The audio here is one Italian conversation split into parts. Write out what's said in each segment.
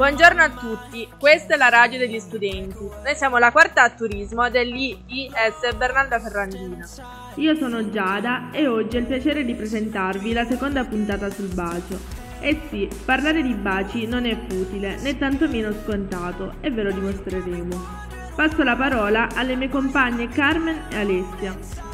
Buongiorno a tutti, questa è la radio degli studenti. Noi siamo la quarta a turismo dell'IIS Bernarda Ferrandina. Io sono Giada e oggi ho il piacere di presentarvi la seconda puntata sul bacio. Eh sì, parlare di baci non è futile né tantomeno scontato e ve lo dimostreremo. Passo la parola alle mie compagne Carmen e Alessia.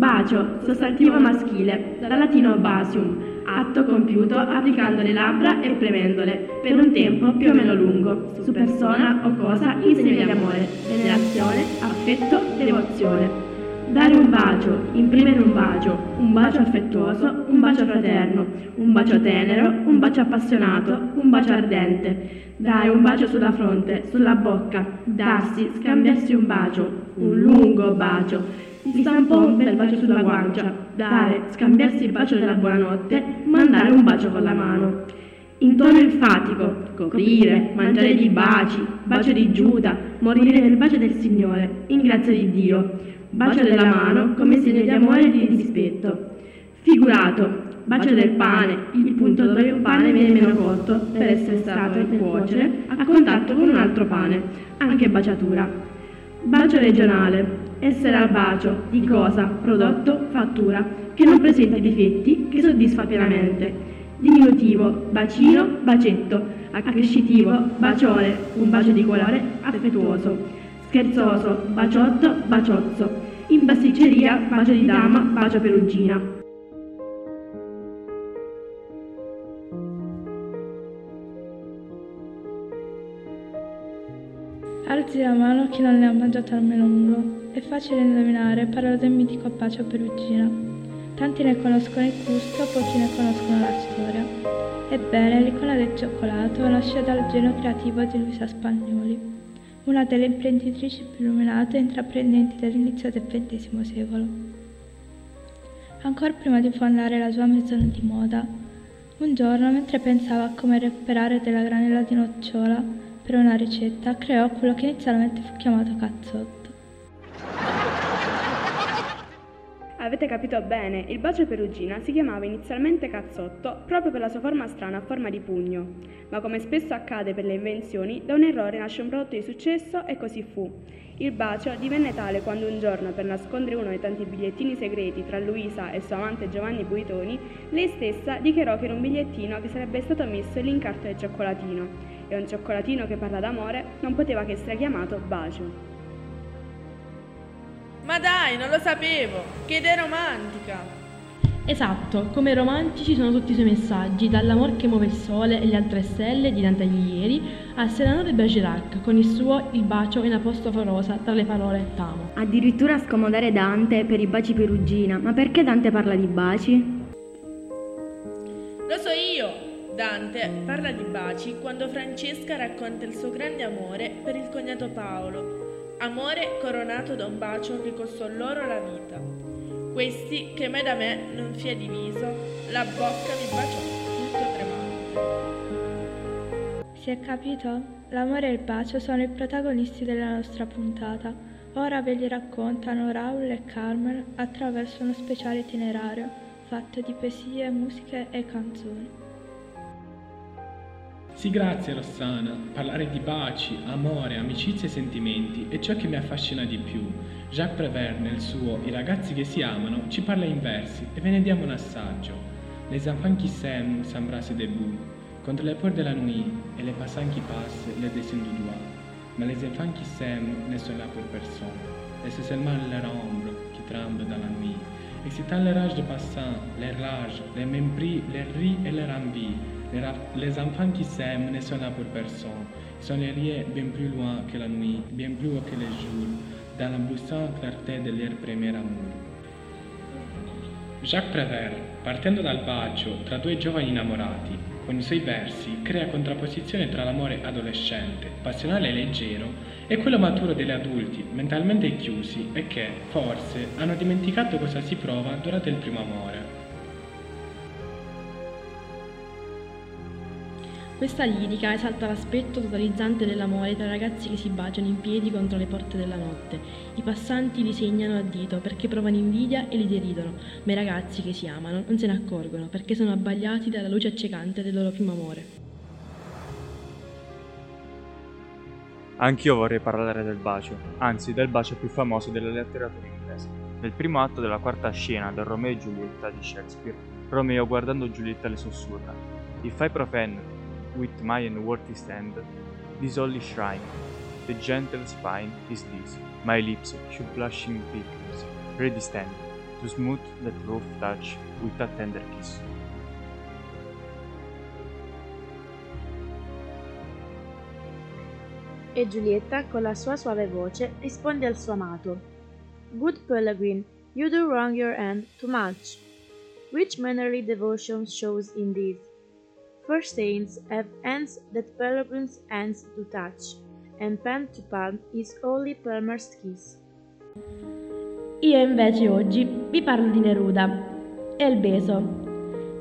Bacio, sostantivo maschile, dal latino basium, atto compiuto applicando le labbra e premendole, per un tempo più o meno lungo, su persona o cosa in segno di amore, venerazione, affetto, devozione. Dare un bacio, imprimere un bacio, un bacio affettuoso, un bacio fraterno, un bacio tenero, un bacio appassionato, un bacio ardente. Dare un bacio sulla fronte, sulla bocca, darsi, scambiarsi un bacio, un lungo bacio si stampò un bel bacio sulla guancia, dare, scambiarsi il bacio della buonanotte, mandare un bacio con la mano. In tono enfatico, coprire, mangiare di baci, bacio di Giuda, morire nel bacio del Signore, in grazia di Dio, bacio della mano come segno di amore e di rispetto. Figurato, bacio del pane, il punto dove un pane viene meno cotto per essere stato nel cuocere a contatto con un altro pane, anche baciatura. Bacio regionale, essere al bacio di cosa, prodotto, fattura, che non presenta difetti, che soddisfa pienamente. Diminutivo, bacino, bacetto, accrescitivo, bacione, un bacio di colore, affettuoso. Scherzoso, baciotto, baciozzo. In pasticceria, bacio di dama, bacio perugina. Alzi la mano chi non ne ha mangiato almeno uno. È facile indovinare, parlo del mitico Apacio Perugina. Tanti ne conoscono il gusto, pochi ne conoscono la storia. Ebbene, l'icona del cioccolato nasce dal genio creativo di Luisa Spagnoli, una delle imprenditrici più illuminate e intraprendenti dell'inizio del XX secolo. Ancora prima di fondare la sua maison di moda, un giorno, mentre pensava a come recuperare della granella di nocciola per una ricetta, creò quello che inizialmente fu chiamato cazzotto. Avete capito bene, il bacio perugina si chiamava inizialmente cazzotto proprio per la sua forma strana a forma di pugno, ma come spesso accade per le invenzioni, da un errore nasce un prodotto di successo e così fu. Il bacio divenne tale quando un giorno, per nascondere uno dei tanti bigliettini segreti tra Luisa e suo amante Giovanni Buitoni, lei stessa dichiarò che era un bigliettino che sarebbe stato messo nell'incarto del cioccolatino, e un cioccolatino che parla d'amore non poteva che essere chiamato bacio. Ma dai, non lo sapevo! Che idea romantica! Esatto, come romantici sono tutti i suoi messaggi, dall'amor che muove il sole e le altre stelle di Dante Alighieri al senatore Bergerac con il suo Il bacio in apostrofo rosa tra le parole t'amo. Addirittura scomodare Dante per i baci perugina, ma perché Dante parla di baci? Lo so io! Dante parla di baci quando Francesca racconta il suo grande amore per il cognato Paolo amore coronato da un bacio che costò loro la vita. Questi che me da me non fia diviso, la bocca mi baciò tutto tremante. Si è capito? L'amore e il bacio sono i protagonisti della nostra puntata. Ora ve li raccontano Raul e Carmen attraverso uno speciale itinerario fatto di poesie, musiche e canzoni. Sì, grazie Rossana. Parlare di baci, amore, amicizia e sentimenti è ciò che mi affascina di più. Jacques Prévert nel suo I ragazzi che si amano ci parla in versi e ve ne diamo un assaggio. Les enfants qui s'aiment s'embrassent debout, contre les peurs de la nuit et les passants qui passent les dessinent du doigt. Mais les enfants qui s'aiment ne sont là pour personne, et c'est seulement leur ombre qui tremble dans la nuit. Excitant les rages de passants, les rages, les mépris, les rires et les envies, Les enfants qui s'aiment ne sont là pour personne. Ils sont liés bien plus loin que la nuit, bien plus haut que le jour, dans l'embussante clarté de leur premier amour. Jacques Prévert, partendo dal bacio tra due giovani innamorati, con i suoi versi crea contrapposizione tra l'amore adolescente, passionale e leggero, e quello maturo degli adulti, mentalmente chiusi e che, forse, hanno dimenticato cosa si prova durante il primo amore. Questa lirica esalta l'aspetto totalizzante dell'amore tra ragazzi che si baciano in piedi contro le porte della notte. I passanti li segnano a dito perché provano invidia e li deridono, ma i ragazzi che si amano non se ne accorgono perché sono abbagliati dalla luce accecante del loro primo amore. Anch'io vorrei parlare del bacio, anzi del bacio più famoso della letteratura inglese. Nel primo atto della quarta scena del Romeo e Giulietta di Shakespeare, Romeo guardando Giulietta le sussurra: If I profane with my unworthy stand, this only shrine, the gentle spine is this, my lips should blushing pilgrims, ready stand, to smooth that rough touch with a tender kiss. E Giulietta, con la sua suave voce, risponde al suo amato. Good Peregrine, you do wrong your end too much. Which mannerly devotion shows in this? For saints have hands that pilgrims' hands do touch, and pen to palm is only Palmer's kiss. Io invece oggi vi parlo di Neruda. El beso.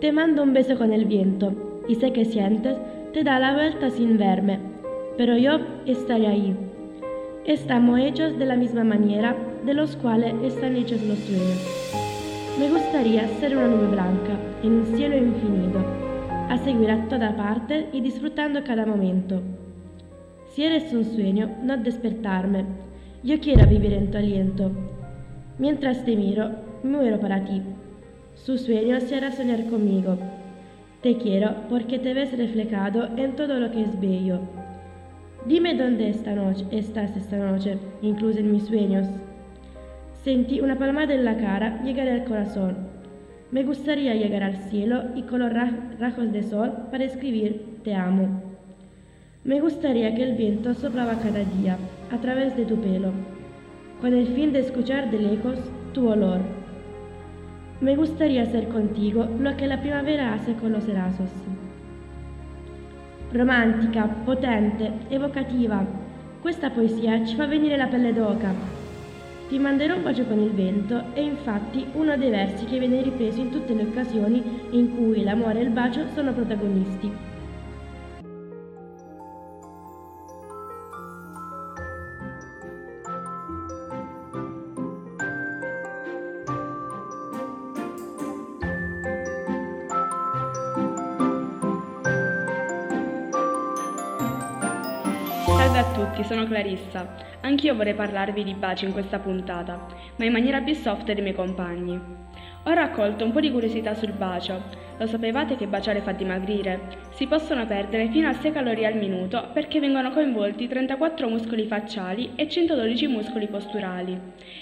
Te mando un beso con el viento, y sé que sientes, te da la vuelta sin verme, pero yo estaré ahí. Estamos hechos de la misma manera de los cuales están hechos los sueños. Me gustaría ser una nube blanca en un cielo infinito a seguir a toda parte y disfrutando cada momento. Si eres un sueño, no despertarme. Yo quiero vivir en tu aliento. Mientras te miro, muero para ti. Su sueño será soñar conmigo. Te quiero porque te ves reflejado en todo lo que es bello. Dime dónde esta noche, estás esta noche, incluso en mis sueños. Sentí una palmada en la cara llegar al corazón. Me gustaría llegar al cielo y con rajos de sol para escribir Te amo. Me gustaría que el viento soplaba cada día a través de tu pelo, con el fin de escuchar de lejos tu olor. Me gustaría ser contigo lo que la primavera hace con los erazos. Romantica, potente, evocativa, questa poesia ci fa venire la pelle d'oca ti manderò un bacio con il vento è infatti uno dei versi che viene ripreso in tutte le occasioni in cui l'amore e il bacio sono protagonisti. Salve a tutti, sono Clarissa. Anch'io vorrei parlarvi di baci in questa puntata, ma in maniera più soft dei miei compagni. Ho raccolto un po' di curiosità sul bacio. Lo sapevate che baciare fa dimagrire? Si possono perdere fino a 6 calorie al minuto perché vengono coinvolti 34 muscoli facciali e 112 muscoli posturali.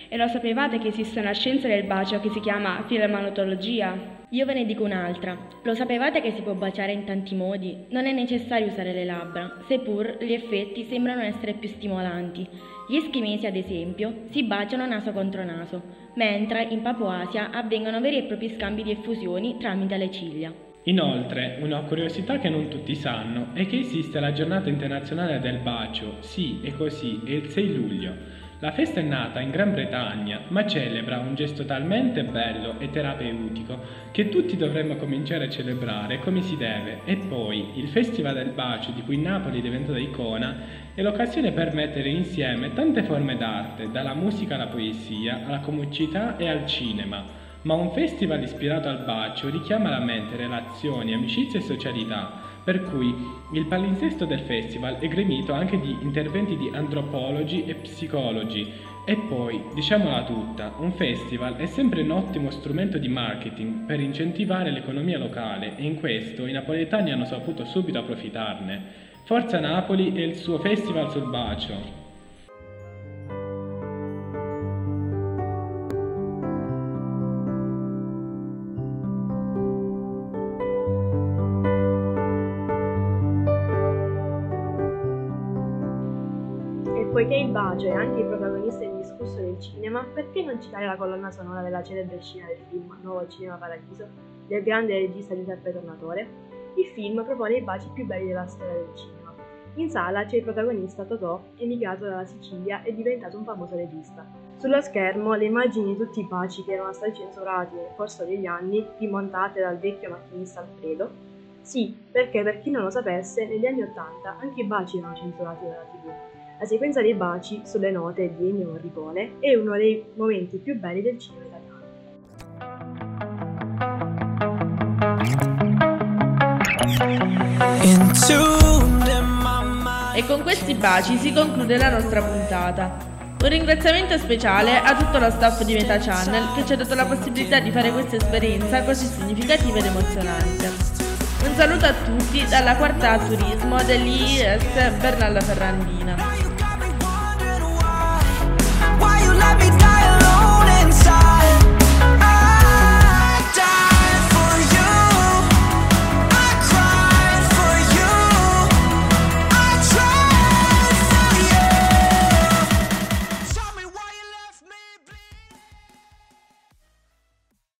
E lo sapevate che esiste una scienza del bacio che si chiama filemanotologia? Io ve ne dico un'altra. Lo sapevate che si può baciare in tanti modi? Non è necessario usare le labbra, seppur gli effetti sembrano essere più stimolanti. Gli eschimesi, ad esempio, si baciano naso contro naso, mentre in Papuasia avvengono veri e propri scambi di effusioni tramite le ciglia. Inoltre, una curiosità che non tutti sanno è che esiste la giornata internazionale del bacio, sì, è così, è il 6 luglio. La festa è nata in Gran Bretagna, ma celebra un gesto talmente bello e terapeutico che tutti dovremmo cominciare a celebrare come si deve. E poi il Festival del Bacio, di cui Napoli è diventata icona, è l'occasione per mettere insieme tante forme d'arte, dalla musica alla poesia, alla comicità e al cinema. Ma un festival ispirato al bacio richiama alla mente relazioni, amicizie e socialità per cui il palinsesto del festival è gremito anche di interventi di antropologi e psicologi. E poi, diciamola tutta, un festival è sempre un ottimo strumento di marketing per incentivare l'economia locale e in questo i napoletani hanno saputo subito approfittarne. Forza Napoli e il suo festival sul bacio. Poiché il bacio è anche il protagonista indiscusso del cinema, perché non citare la colonna sonora della celebre scena del film Nuovo Cinema Paradiso del grande regista Giuseppe Tornatore? Il film propone i baci più belli della storia del cinema. In sala c'è il protagonista Totò, emigrato dalla Sicilia e diventato un famoso regista. Sullo schermo le immagini di tutti i baci che erano stati censurati nel corso degli anni, rimontate dal vecchio macchinista Alfredo, Sì, perché per chi non lo sapesse, negli anni Ottanta anche i baci erano censurati dalla TV. La sequenza dei baci sulle note di Ennio Morricone è uno dei momenti più belli del cinema E con questi baci si conclude la nostra puntata. Un ringraziamento speciale a tutto lo staff di Meta Channel che ci ha dato la possibilità di fare questa esperienza così significativa ed emozionante. Un saluto a tutti dalla quarta turismo dell'IIS Bernalla Ferrandina.